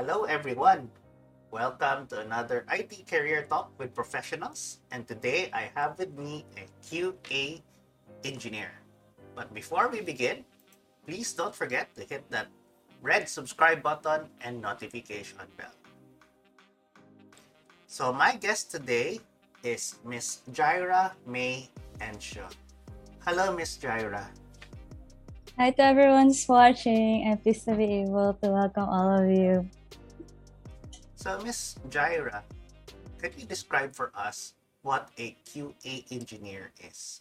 Hello, everyone. Welcome to another IT Career Talk with Professionals. And today I have with me a QA engineer. But before we begin, please don't forget to hit that red subscribe button and notification bell. So my guest today is Miss Jaira May Ensho. Hello, Miss Jaira. Hi to everyone who's watching. I'm pleased to be able to welcome all of you. So, Miss Jaira, could you describe for us what a QA engineer is?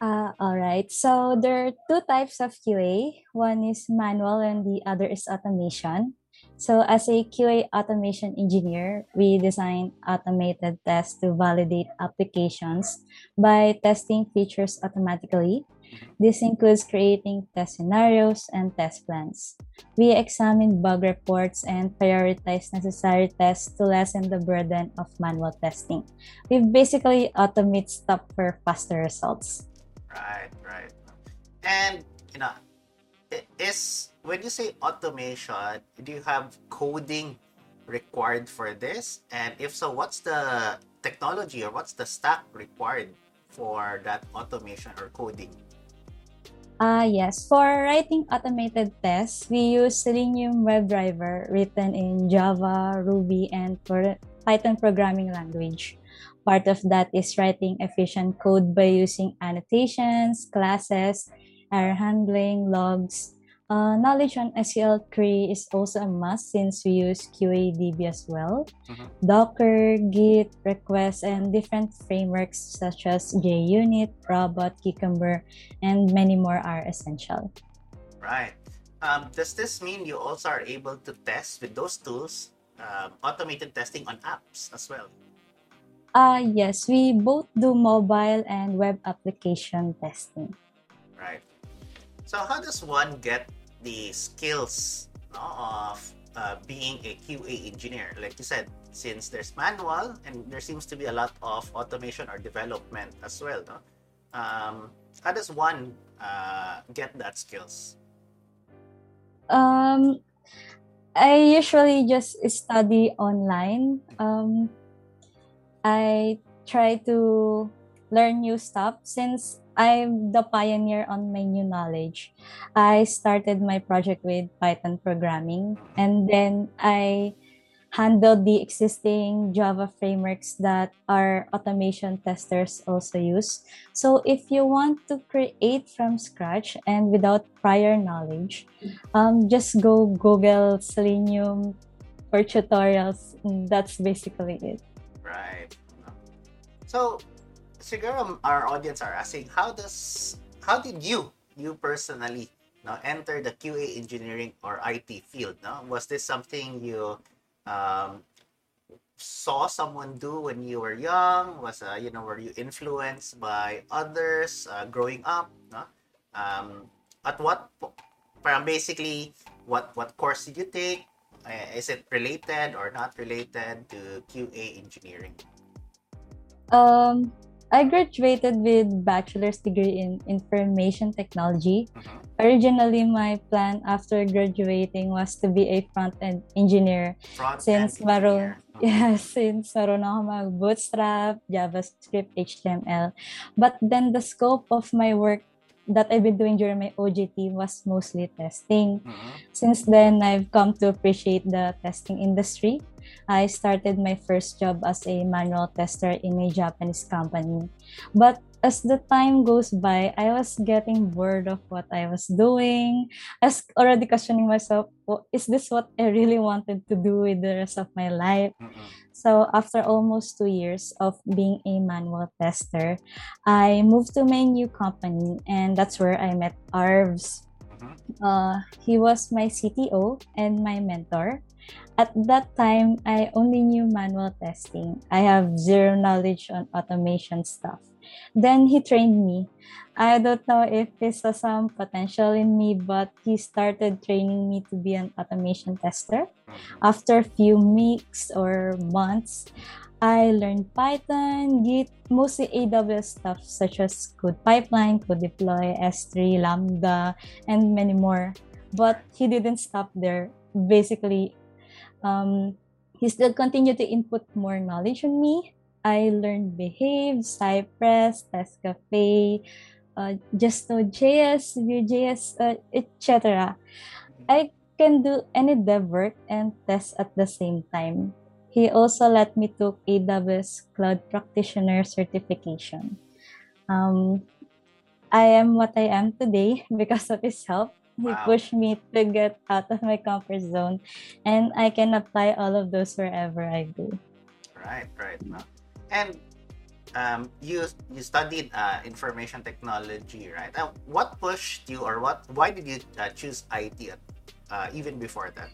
Uh, all right. So there are two types of QA. One is manual and the other is automation. So as a QA automation engineer, we design automated tests to validate applications by testing features automatically Mm-hmm. this includes creating test scenarios and test plans. We examine bug reports and prioritize necessary tests to lessen the burden of manual testing. We basically automate stuff for faster results. Right, right. And, you know, is when you say automation, do you have coding required for this? And if so, what's the technology or what's the stack required for that automation or coding? Ah, uh, yes. For writing automated tests, we use Selenium WebDriver written in Java, Ruby, and Python programming language. Part of that is writing efficient code by using annotations, classes, error handling, logs, uh, knowledge on SQL query is also a must since we use QADB as well. Mm-hmm. Docker, Git, requests, and different frameworks such as JUnit, Robot, Cucumber, and many more are essential. Right. Um, does this mean you also are able to test with those tools, um, automated testing on apps as well? Uh, yes, we both do mobile and web application testing. Right. So, how does one get the skills no, of uh, being a QA engineer. Like you said, since there's manual and there seems to be a lot of automation or development as well. No? Um, how does one uh, get that skills? Um, I usually just study online. Um, I try to learn new stuff since I'm the pioneer on my new knowledge. I started my project with Python programming and then I handled the existing Java frameworks that our automation testers also use. So if you want to create from scratch and without prior knowledge, um, just go Google Selenium for tutorials. That's basically it. Right. So siguro our audience are asking, how does, how did you, you personally, no, enter the QA engineering or IT field? No? Was this something you um, saw someone do when you were young? Was, uh, you know, were you influenced by others uh, growing up? No? Um, at what, parang basically, what, what course did you take? Uh, is it related or not related to QA engineering? Um, I graduated with bachelor's degree in information technology. Mm-hmm. Originally, my plan after graduating was to be a front-end engineer. Front since maro mm-hmm. yeah, since marunong ako mag-bootstrap, JavaScript, HTML. But then the scope of my work that I've been doing during my OJT was mostly testing. Mm-hmm. Since then, I've come to appreciate the testing industry. I started my first job as a manual tester in a Japanese company. But as the time goes by, I was getting bored of what I was doing. I was already questioning myself, well, is this what I really wanted to do with the rest of my life? Mm-hmm. So after almost two years of being a manual tester, I moved to my new company and that's where I met Arvs. Uh, he was my CTO and my mentor. At that time, I only knew manual testing. I have zero knowledge on automation stuff. Then he trained me. I don't know if he saw some potential in me, but he started training me to be an automation tester. Mm-hmm. After a few weeks or months, I learned Python, Git, mostly AWS stuff such as Code Pipeline, Code Deploy, S3, Lambda, and many more. But he didn't stop there. Basically, Um, he still continued to input more knowledge on me. I learned Behave, Cypress, Test Cafe, uh, Just Vue.js, uh, etc. I can do any dev work and test at the same time. He also let me took AWS Cloud Practitioner certification. Um, I am what I am today because of his help. He Wow. pushed me to get out of my comfort zone, and I can apply all of those wherever I go. Right, right. No. And um, you you studied uh, information technology, right? Uh, what pushed you, or what? Why did you uh, choose IT uh, even before that?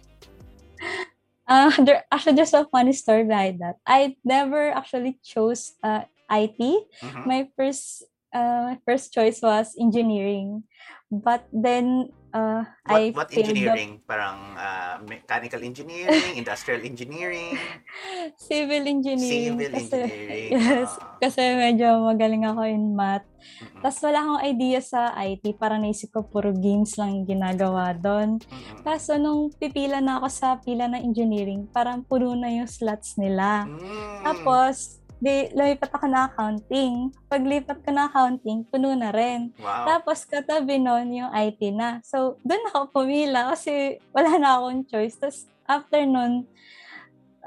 Uh, there, actually, there's a funny story behind that. I never actually chose uh, IT. Mhm. My first uh, my first choice was engineering, but then uh, I What, what failed the engineering? Parang uh, mechanical engineering, industrial engineering, civil engineering. civil kasi, engineering. yes, ah. kasi medyo magaling ako in math. Mm-mm. Tapos wala akong idea sa IT. Parang naisip ko puro games lang yung ginagawa doon. Mm-mm. Kaso nung pipila na ako sa pila ng engineering, parang puno na yung slots nila. Mm. Tapos, di, lumipat ako na accounting. Paglipat ko na accounting, puno na rin. wow. Tapos, katabi nun yung IT na. So, doon ako pumila kasi wala na akong choice. Tapos, after nun,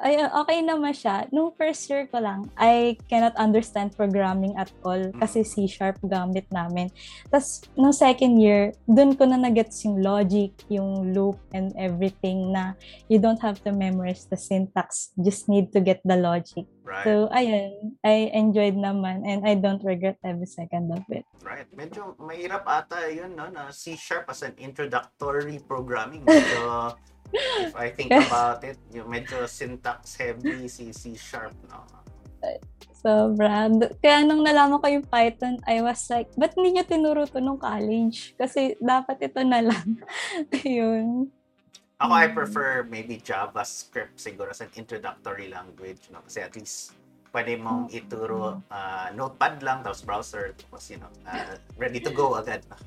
ay, okay naman siya. Nung first year ko lang, I cannot understand programming at all kasi C-sharp gamit namin. Tapos, nung second year, dun ko na nagets yung logic, yung loop, and everything na you don't have to memorize the syntax. Just need to get the logic. right. So, ayun, I enjoyed naman and I don't regret every second of it. Right. Medyo mahirap ata yun, no? Na C-sharp as an introductory programming. Medyo, if I think Yes. about it, yung medyo syntax heavy si C-sharp, no? Sobra. Kaya nung nalaman ko yung Python, I was like, ba't hindi nyo tinuro to nung college? Kasi dapat ito na lang. Yun. Ako, I Mm. prefer maybe JavaScript siguro as an introductory language, no? Kasi at least pwede mong ituro uh, notepad lang, tapos browser, tapos, you know, uh, ready to go agad. no?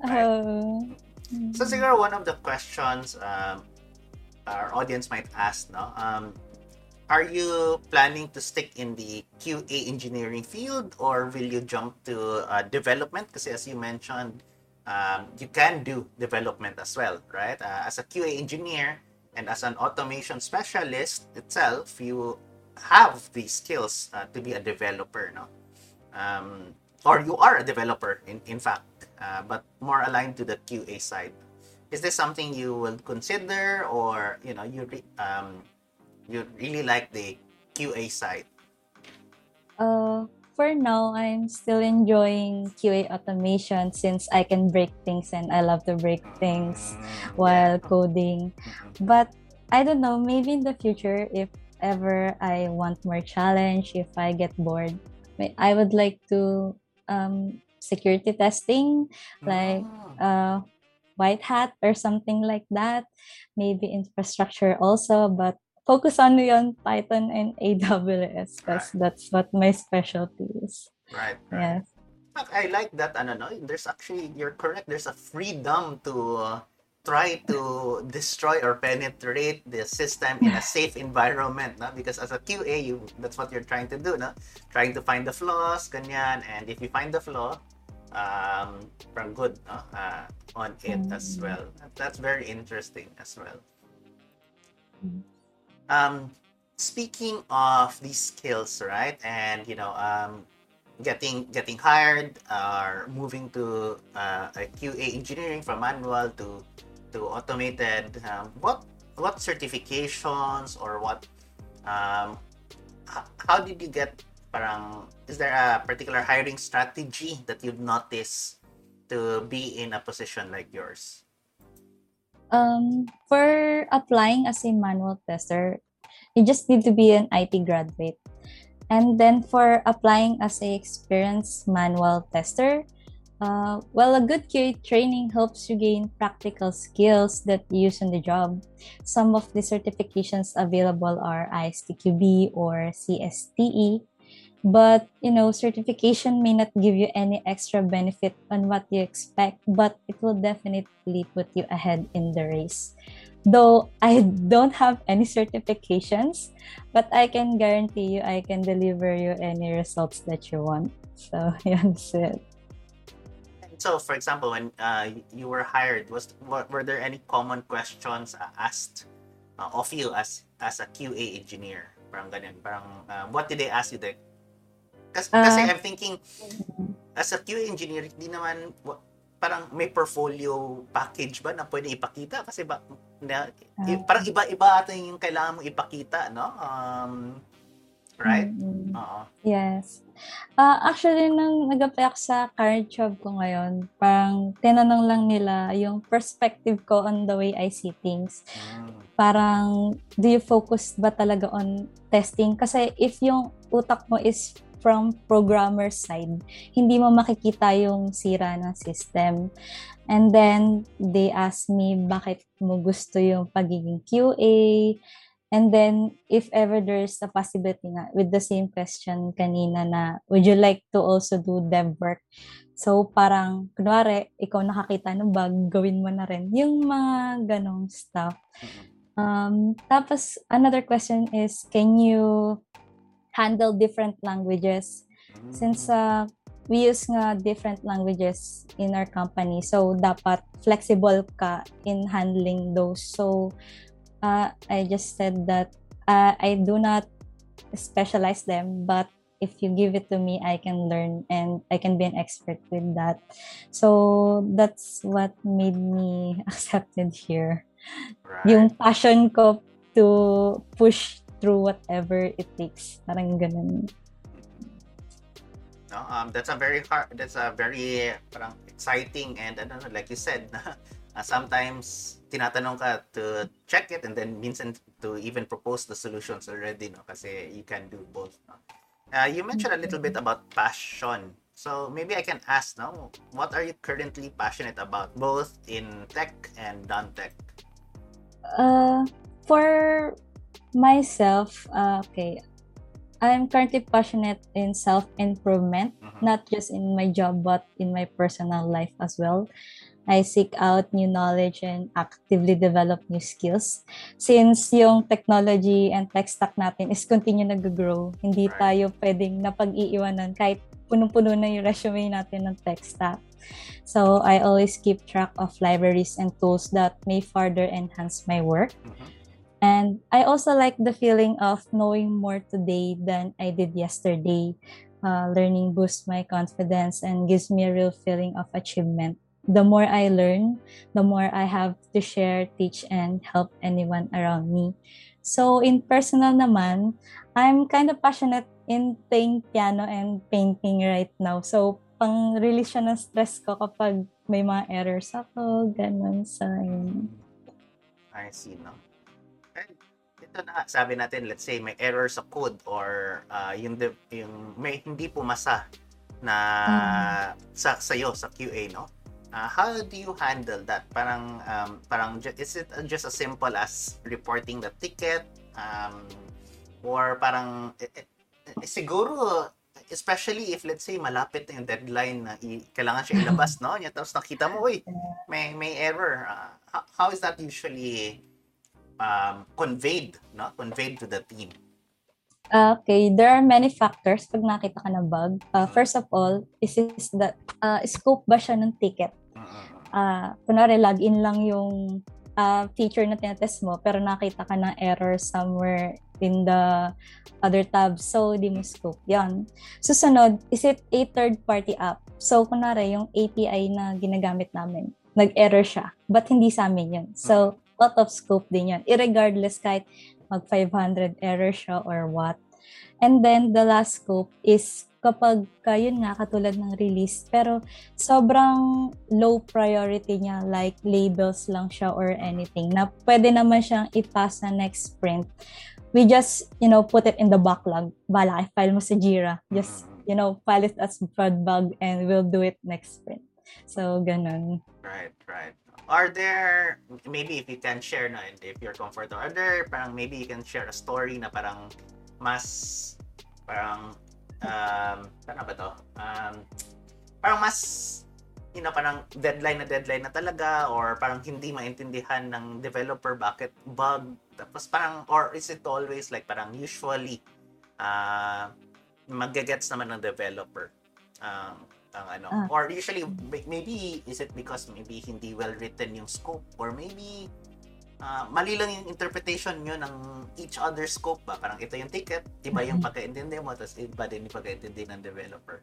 Right. So siguro one of the questions um, our audience might ask, no? Um, are you planning to stick in the QA engineering field or will you jump to uh, development? Because as you mentioned, um, you can do development as well, right? Uh, as a QA engineer and as an automation specialist itself, you have the skills uh, to be a developer, no? Um, or you are a developer, in, in fact, uh, but more aligned to the QA side. Is this something you will consider, or you know, you re- um, you really like the QA side? Uh, for now, I'm still enjoying QA automation since I can break things and I love to break things Mm, while coding. Mhm. But I don't know, maybe in the future, if ever I want more challenge, if I get bored, I would like to um, security testing, like Mm. uh, white hat or something like that. Maybe infrastructure also, but focus on on Python and AWS because that's what my specialty is. right, right. Yes. I like that. Ano, no? There's actually, you're correct. There's a freedom to uh, try to destroy or penetrate the system in a safe environment, no? Because as a QA, you that's what you're trying to do, no? Trying to find the flaws, ganyan. And if you find the flaw, um, from good no? uh, on it as Mm. well. That's very interesting as well. Mm. Um, speaking of these skills, right? And you know, um, getting getting hired or moving to uh, a QA engineering from manual to to automated. Um, what what certifications or what um, how did you get? Parang is there a particular hiring strategy that you've noticed to be in a position like yours? Um, for applying as a manual tester, you just need to be an IT graduate. And then for applying as a experienced manual tester, uh, well, a good QA training helps you gain practical skills that you use on the job. Some of the certifications available are ISTQB or CSTE. But you know certification may not give you any extra benefit on what you expect but it will definitely put you ahead in the race. Though i don't have any certifications but i can guarantee you i can deliver you any results that you want. So yeah that's it. So for example when uh, you were hired was what, were there any common questions asked uh, of you as as a QA engineer? Parang ganyan parang uh, what did they ask you there kasi, uh, kasi I'm thinking, as a QA engineer, hindi naman, parang may portfolio package ba na pwede ipakita? Kasi ba, na, uh, parang iba-iba ata yung kailangan mo ipakita, no? Um, right? Mm-hmm. Oo. Yes. Uh, actually, nang nag-apply ako sa current job ko ngayon, parang tinanong lang nila yung perspective ko on the way I see things. Mm. Parang, do you focus ba talaga on testing? Kasi if yung utak mo is from programmer side, hindi mo makikita yung sira ng system. And then, they asked me, bakit mo gusto yung pagiging QA? And then, if ever there's a possibility nga, with the same question kanina na, would you like to also do dev work? So, parang, kunwari, ikaw nakakita ng bug, gawin mo na rin. Yung mga ganong stuff. Um, tapos, another question is, can you handle different languages. Since uh, we use nga different languages in our company, so dapat flexible ka in handling those. So uh, I just said that uh, I do not specialize them, but if you give it to me, I can learn and I can be an expert with that. So that's what made me accepted here. Right. Yung passion ko to push through whatever it takes. Parang ganun. No, um, that's a very hard, that's a very parang exciting and ano, like you said, na uh, sometimes tinatanong ka to check it and then minsan to even propose the solutions already, no? Kasi you can do both. No? Uh, you mentioned a little bit about passion. So maybe I can ask now, what are you currently passionate about, both in tech and non-tech? Uh, for myself, uh, okay, I'm currently passionate in self improvement, uh-huh. not just in my job, but in my personal life as well. I seek out new knowledge and actively develop new skills. Since yung technology and tech stack natin is continue nag-grow, hindi tayo pwedeng napag-iiwanan kahit punong-puno na yung resume natin ng tech stack. So I always keep track of libraries and tools that may further enhance my work. Uh-huh And I also like the feeling of knowing more today than I did yesterday. Uh, learning boosts my confidence and gives me a real feeling of achievement. The more I learn, the more I have to share, teach, and help anyone around me. So, in personal naman, I'm kind of passionate in playing piano and painting right now. So, pang-release siya ng stress ko kapag may mga errors ako, ganun. So, yun. I see, no? ito na sabi natin let's say may error sa code or uh, yung yung may hindi pumasa na mm. sa sayo sa QA no uh, how do you handle that parang um, parang is it just as simple as reporting the ticket um, or parang eh, eh, eh, siguro especially if let's say malapit na yung deadline na i- kailangan siya ilabas no tapos nakita mo uy may may error uh, how, how is that usually um, conveyed, no? Conveyed to the team? Okay, there are many factors pag nakita ka ng bug. Uh, first of all, is, is that uh, scope ba siya ng ticket? Uh, kunwari, login lang yung uh, feature na tinatest mo, pero nakita ka ng error somewhere in the other tabs. So, di mo scope. Yan. Susunod, is it a third-party app? So, kunwari, yung API na ginagamit namin, nag-error siya, but hindi sa amin yun. So, lot of scope din yan. Irregardless kahit mag 500 error siya or what. And then the last scope is kapag yun nga katulad ng release. Pero sobrang low priority niya like labels lang siya or anything na pwede naman siyang ipasa next sprint we just you know put it in the backlog. Bala i-file mo sa Jira. Just you know file it as prod bug and we'll do it next sprint so ganun. Right right. Are there maybe if you can share na and if you're comfortable are there parang maybe you can share a story na parang mas parang um, paano ba to? Um, parang mas, you know, parang deadline na deadline na talaga or parang hindi maintindihan ng developer bakit bug. Tapos parang, or is it always like parang usually, uh, magagets naman ng developer. Um, ang ano. Ah. Or usually, may- maybe, is it because maybe hindi well written yung scope? Or maybe, ah, mali lang yung interpretation nyo ng each other scope ba? Parang ito yung ticket, iba yung Mhm. pagkaintindi mo, tapos iba din yung pagkaintindi ng developer.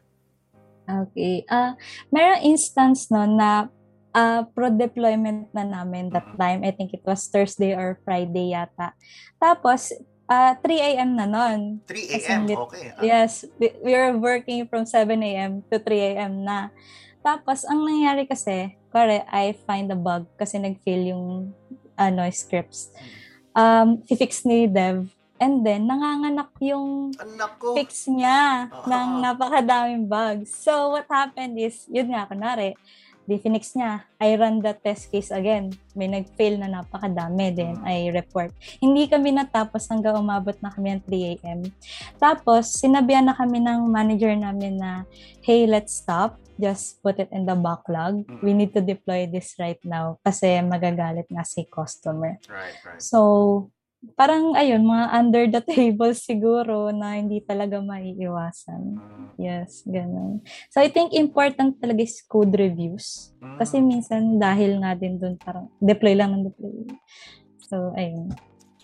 Okay. Ah, merong instance no na ah, pro deployment na namin that Mhm. time. I think it was Thursday or Friday yata. Tapos ah 3 a.m. na nun. 3 As a.m., okay. ah. Yes, we, we were working from 7 a.m. to 3 a.m. na. Tapos, ang nangyari kasi, kore, I find a bug kasi nag-fail yung ano, scripts. Um, fix ni Dev. And then, nanganganak yung Anak ko. fix niya Oo. ng napakadaming bugs. So, what happened is, yun nga, kunwari, di finix niya. I run the test case again. May nag-fail na napakadami. Then, Mm. I report. Hindi kami natapos hanggang umabot na kami ng 3 a.m. Tapos, sinabihan na kami ng manager namin na, hey, let's stop. Just put it in the backlog. Mm. We need to deploy this right now kasi magagalit nga si customer. Right, right. So, parang ayun, mga under the table siguro na hindi talaga maiiwasan. Mm, Yes, ganun. So, I think important talaga is code reviews. mm. Kasi minsan dahil nga din dun parang deploy lang ng deploy. So, ayun.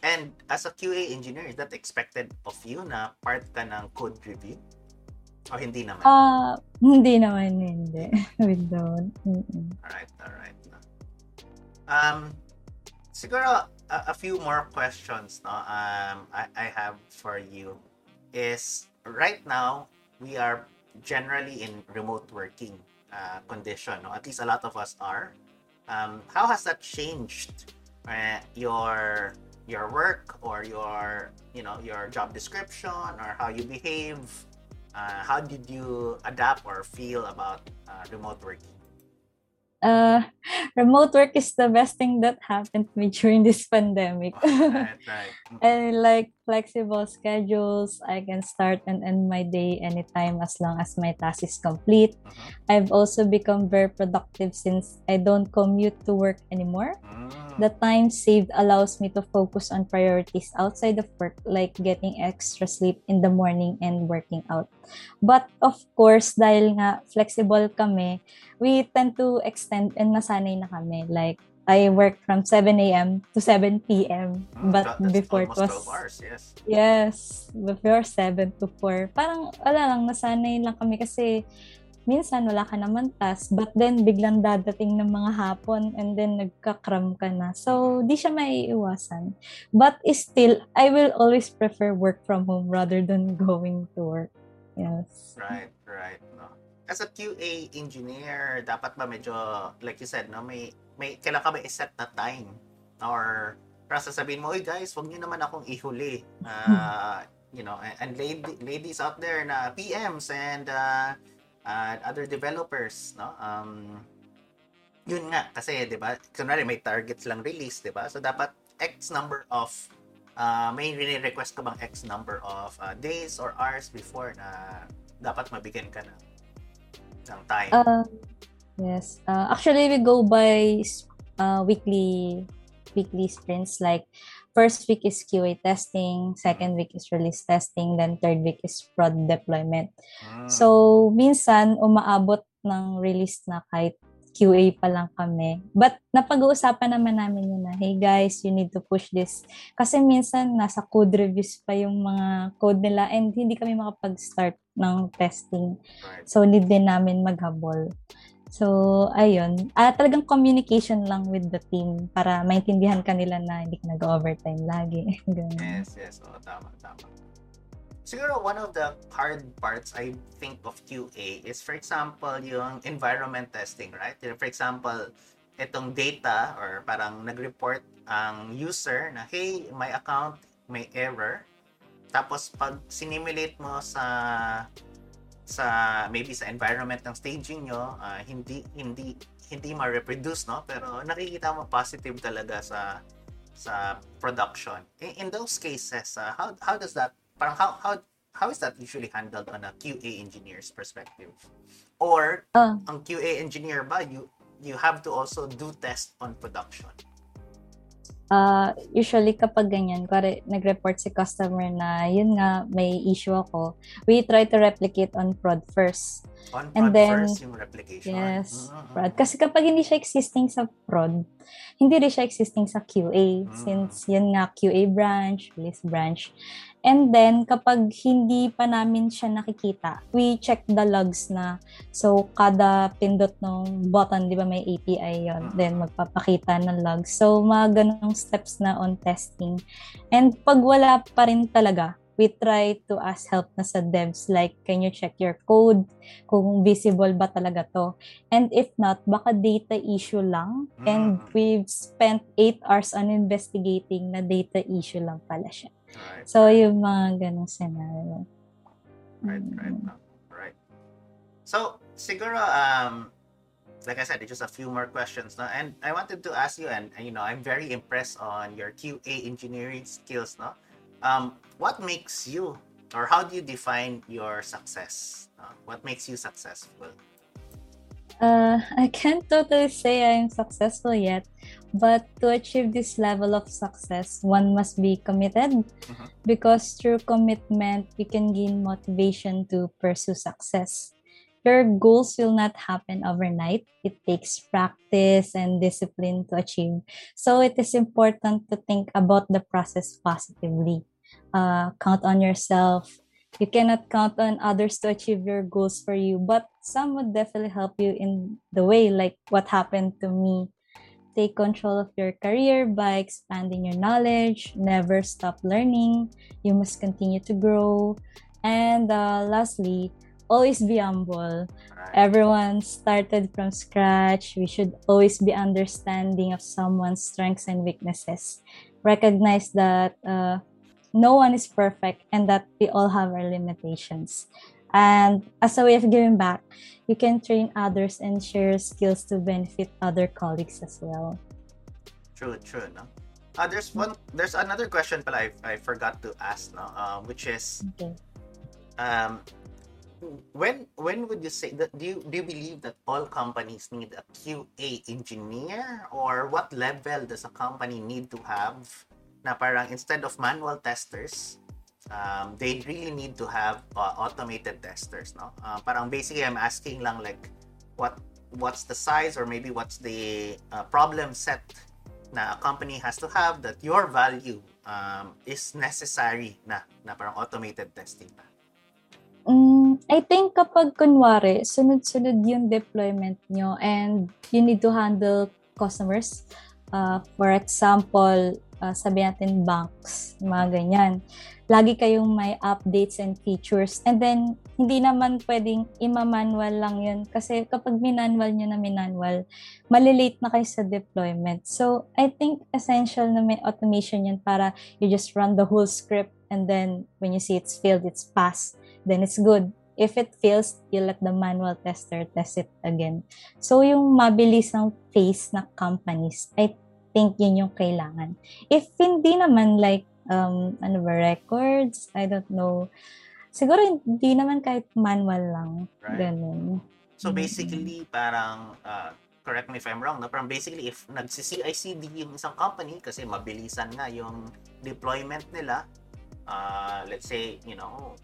And as a QA engineer, is that expected of you na part ka ng code review? O hindi naman? Ah, hindi naman hindi. We don't. Mm-mm. Alright, alright. Um, siguro, a, few more questions no, um, I, I have for you is, right now, we are generally in remote working uh, condition. No? At least a lot of us are. Um, how has that changed uh, your your work or your you know your job description or how you behave? Uh, how did you adapt or feel about uh, remote working? Uh, remote work is the best thing that happened to me during this pandemic. right, right. I like flexible schedules. I can start and end my day anytime as long as my task is complete. Mhm. I've also become very productive since I don't commute to work anymore. Mm. The time saved allows me to focus on priorities outside of work, like getting extra sleep in the morning and working out. But of course, dahil nga flexible kami, we tend to extend and nasanay na kami. Like, I work from 7 a.m. to 7 p.m. Mm, But that- before it was 12 hours, yes. Yes, before 7 to 4. Parang, wala lang, nasanay lang kami kasi minsan wala ka naman task, but then biglang dadating ng mga hapon and then nagkakram ka na. So, di siya maiiwasan. But still, I will always prefer work from home rather than going to work. Yes. Right, right. No. As a QA engineer, dapat ba medyo, like you said, no, may, may, kailangan ka ba i-set na time? Or, para sasabihin mo, oy guys, wag niyo naman akong ihuli. Uh, you know, and, and lady, ladies out there na PMs and uh, uh, other developers, no? Um, yun nga, kasi, di ba, kunwari may targets lang release, di ba? So, dapat X number of, uh, may request ka bang X number of uh, days or hours before na dapat mabigyan ka ng, ng time. Uh, yes. Uh, actually, we go by uh, weekly weekly sprints. Like first week is QA testing, second week is release testing, then third week is prod deployment. Mm. So minsan umaabot ng release na kahit QA pa lang kami. But napag-uusapan naman namin yun na, hey guys, you need to push this. Kasi minsan nasa code reviews pa yung mga code nila and hindi kami makapag-start ng testing. So, need din namin maghabol. So, ayun. Ah, talagang communication lang with the team para maintindihan kanila na hindi ka nag-overtime lagi. Ganun. Yes, yes. Oo, tama, tama. Siguro one of the hard parts I think of QA is for example yung environment testing, right? For example, itong data or parang nag-report ang user na hey, my account may error. Tapos pag sinimulate mo sa sa maybe sa environment ng staging nyo, ah, hindi hindi hindi ma-reproduce, no? Pero nakikita mo positive talaga sa sa production. In, in those cases, uh, how how does that parang how how how is that usually handled on a QA engineer's perspective? Or Ah. ang QA engineer ba you you have to also do test on production? Uh, usually kapag ganyan, kuwari nag-report si customer na yun nga, may issue ako, we try to replicate on prod first. On And prod then- first yung replication. Yes, Mhm. prod. Kasi kapag hindi siya existing sa prod, hindi rin siya existing sa QA Mm. since yun nga QA branch, release branch. And then kapag hindi pa namin siya nakikita, we check the logs na so kada pindot ng button, 'di ba may API 'yon, Mm. then magpapakita ng logs. So mga ganong steps na on testing. And pag wala pa rin talaga, we try to ask help na sa devs like can you check your code kung visible ba talaga to and if not baka data issue lang and Mm. we've spent 8 hours on investigating na data issue lang pala siya Right. so yung mga ganong scenario Right, right, Mm. right. So, siguro, um, like I said, it's just a few more questions, no? And I wanted to ask you, and and, you know, I'm very impressed on your QA engineering skills, no? Um, what makes you, or how do you define your success? no? what makes you successful? Uh, I can't totally say I'm successful yet, but to achieve this level of success, one must be committed Mhm. because through commitment, you can gain motivation to pursue success. Your goals will not happen overnight. It takes practice and discipline to achieve. So it is important to think about the process positively. Uh, count on yourself, you cannot count on others to achieve your goals for you but some would definitely help you in the way like what happened to me. Take control of your career by expanding your knowledge. Never stop learning. You must continue to grow. And uh, lastly always be humble. Everyone started from scratch. We should always be understanding of someone's strengths and weaknesses. Recognize that uh, no one is perfect and that we all have our limitations and as a way of giving back you can train others and share skills to benefit other colleagues as well True, true, no? Uh, there's one, there's another question, but I, I forgot to ask, no? Um, which is, okay um, when when would you say that do you do you believe that all companies need a QA engineer or what level does a company need to have na parang instead of manual testers um, they really need to have uh, automated testers no uh, parang basically I'm asking lang like what what's the size or maybe what's the uh, problem set na a company has to have that your value um, is necessary na na parang automated testing na Mm, I think kapag kunwari, sunod-sunod yung deployment nyo and you need to handle customers. Uh, for example, uh, sabi natin banks, mga ganyan. Lagi kayong may updates and features. And then, hindi naman pwedeng ima-manual lang yun. Kasi kapag minanwal nyo na minanwal, malilate na kayo sa deployment. So, I think essential na may automation yun para you just run the whole script and then when you see it's failed, it's passed then it's good. If it fails, you let the manual tester test it again. So, yung mabilis ng pace na companies, I think yun yung kailangan. If hindi naman like, um, ano ba, records, I don't know. Siguro hindi naman kahit manual lang. Right. Ganun. So basically, parang, uh, correct me if I'm wrong, no? parang basically if nagsi-CICD yung isang company kasi mabilisan nga yung deployment nila, uh, let's say, you know,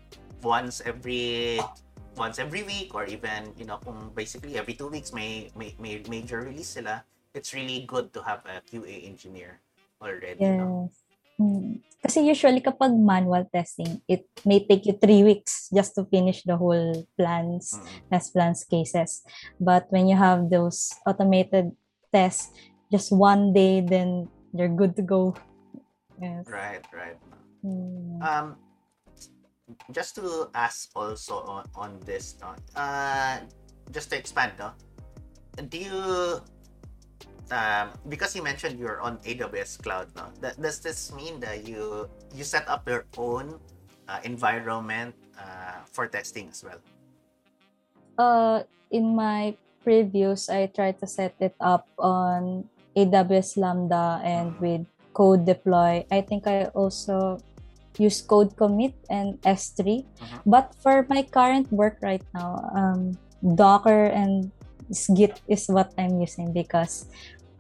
once every once every week or even, you know, kung basically every two weeks may, may, may major release sila, it's really good to have a QA engineer already, no? Yes. Mm. Kasi usually kapag manual testing, it may take you three weeks just to finish the whole plans. Mm. test plans cases. But when you have those automated tests, just one day, then you're good to go. Yes. Right, right. Mm. Um, just to ask also on, on this, no? Uh, just to expand, no? Do you, um, because you mentioned you're on AWS cloud, no? That, does this mean that you you set up your own uh, environment uh, for testing as well? Uh, in my previews, I tried to set it up on AWS Lambda and with Code Deploy. I think I also use Code Commit and S3. Mhm. But for my current work right now, um, Docker and Git is what I'm using because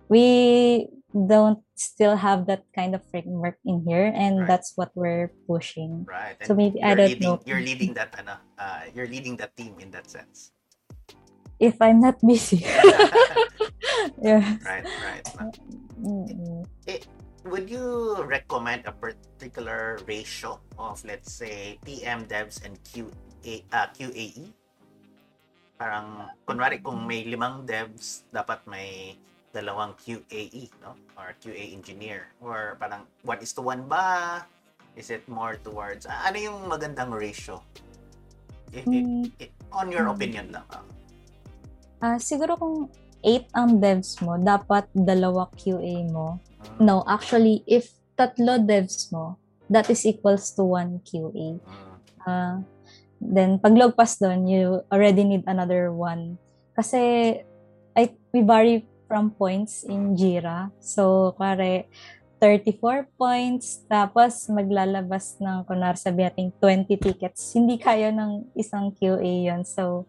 we don't still have that kind of framework in here, and Right. that's what we're pushing. Right. So maybe I don't leading, know. You're leading that, ano, uh, you're leading that team in that sense. If I'm not busy, yeah. right, right. No. Mm-mm. Would you recommend a particular ratio of, let's say, PM devs and QA, uh, QAE? Parang, kunwari, kung may limang devs, dapat may dalawang QAE, no? Or QA engineer. Or parang, one is to one ba? Is it more towards, ah, ano yung magandang ratio? If, if- if- on your opinion lang. ah. ah, siguro kung 8 ang devs mo, dapat dalawa QA mo. Mm, No, actually, if tatlo devs mo, that is equals to 1 QA. Ah, then, pag lagpas doon, you already need another one. Kasi, I, we vary from points in Jira. So, kare 34 points, tapos maglalabas ng, kunar sabi natin, 20 tickets. Hindi kaya ng isang QA yon So,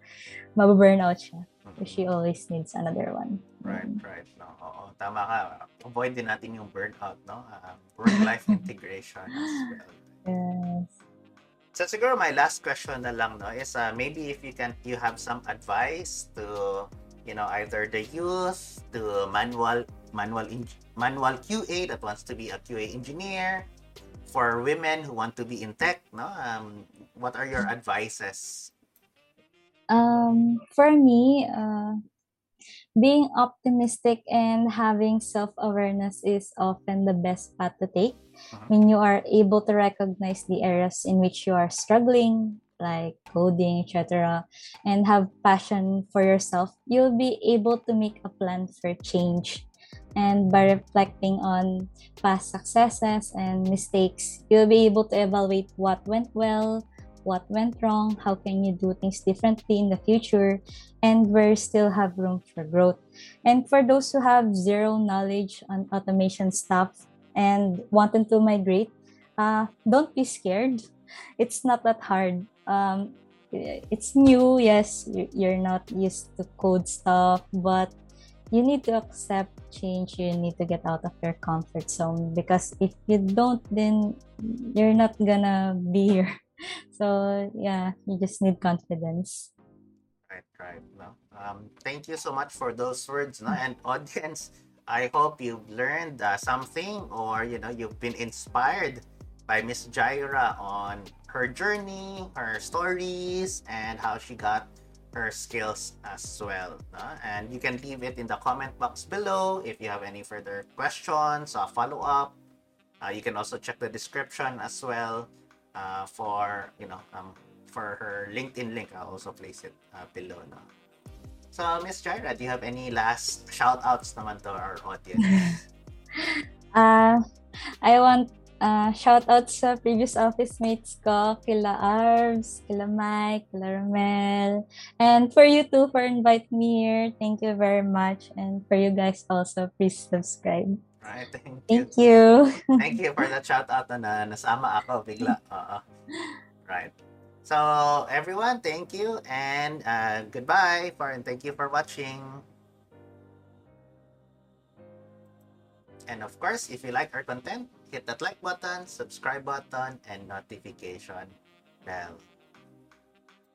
mababurnout siya. mm. She always needs another one. Right, right. No, oo, tama ka. Avoid din natin yung burnout, no? Uh, work-life integration as well. Yes. So siguro my last question na lang, no, is uh, maybe if you can, you have some advice to, you know, either the youth, the manual, manual, in, manual QA that wants to be a QA engineer, for women who want to be in tech, no? Um, what are your advices? Um, for me, uh, being optimistic and having self-awareness is often the best path to take. Mhm. When you are able to recognize the areas in which you are struggling, like coding, etc., and have passion for yourself, you'll be able to make a plan for change. And by reflecting on past successes and mistakes, you'll be able to evaluate what went well, what went wrong, how can you do things differently in the future, and where still have room for growth. And for those who have zero knowledge on automation stuff and wanting to migrate, uh, don't be scared. It's not that hard. Um, it's new, yes, you- you're not used to code stuff, but you need to accept change. You need to get out of your comfort zone because if you don't, then you're not gonna be here. So yeah, you just need confidence. Right, right. No. Um, thank you so much for those words, no. And audience, I hope you've learned uh, something, or you know, you've been inspired by Miss Jaira on her journey, her stories, and how she got her skills as well. No? And you can leave it in the comment box below if you have any further questions or follow up. Uh, you can also check the description as well uh, for you know um, for her LinkedIn link. I'll also place it uh, below. No? So, Miss Jaira, do you have any last shout outs naman to our audience? Uh, I want uh, shout out sa previous office mates ko, kila Arvs, kila Mike, kila Romel, and for you too for inviting me here. Thank you very much. And for you guys also, please subscribe. right, thank you. Thank you. Thank you for that shout out na nasama ako bigla. Oo. Right. So, everyone, thank you and uh, goodbye for and thank you for watching. And of course, if you like our content, hit that like button, subscribe button, and notification bell.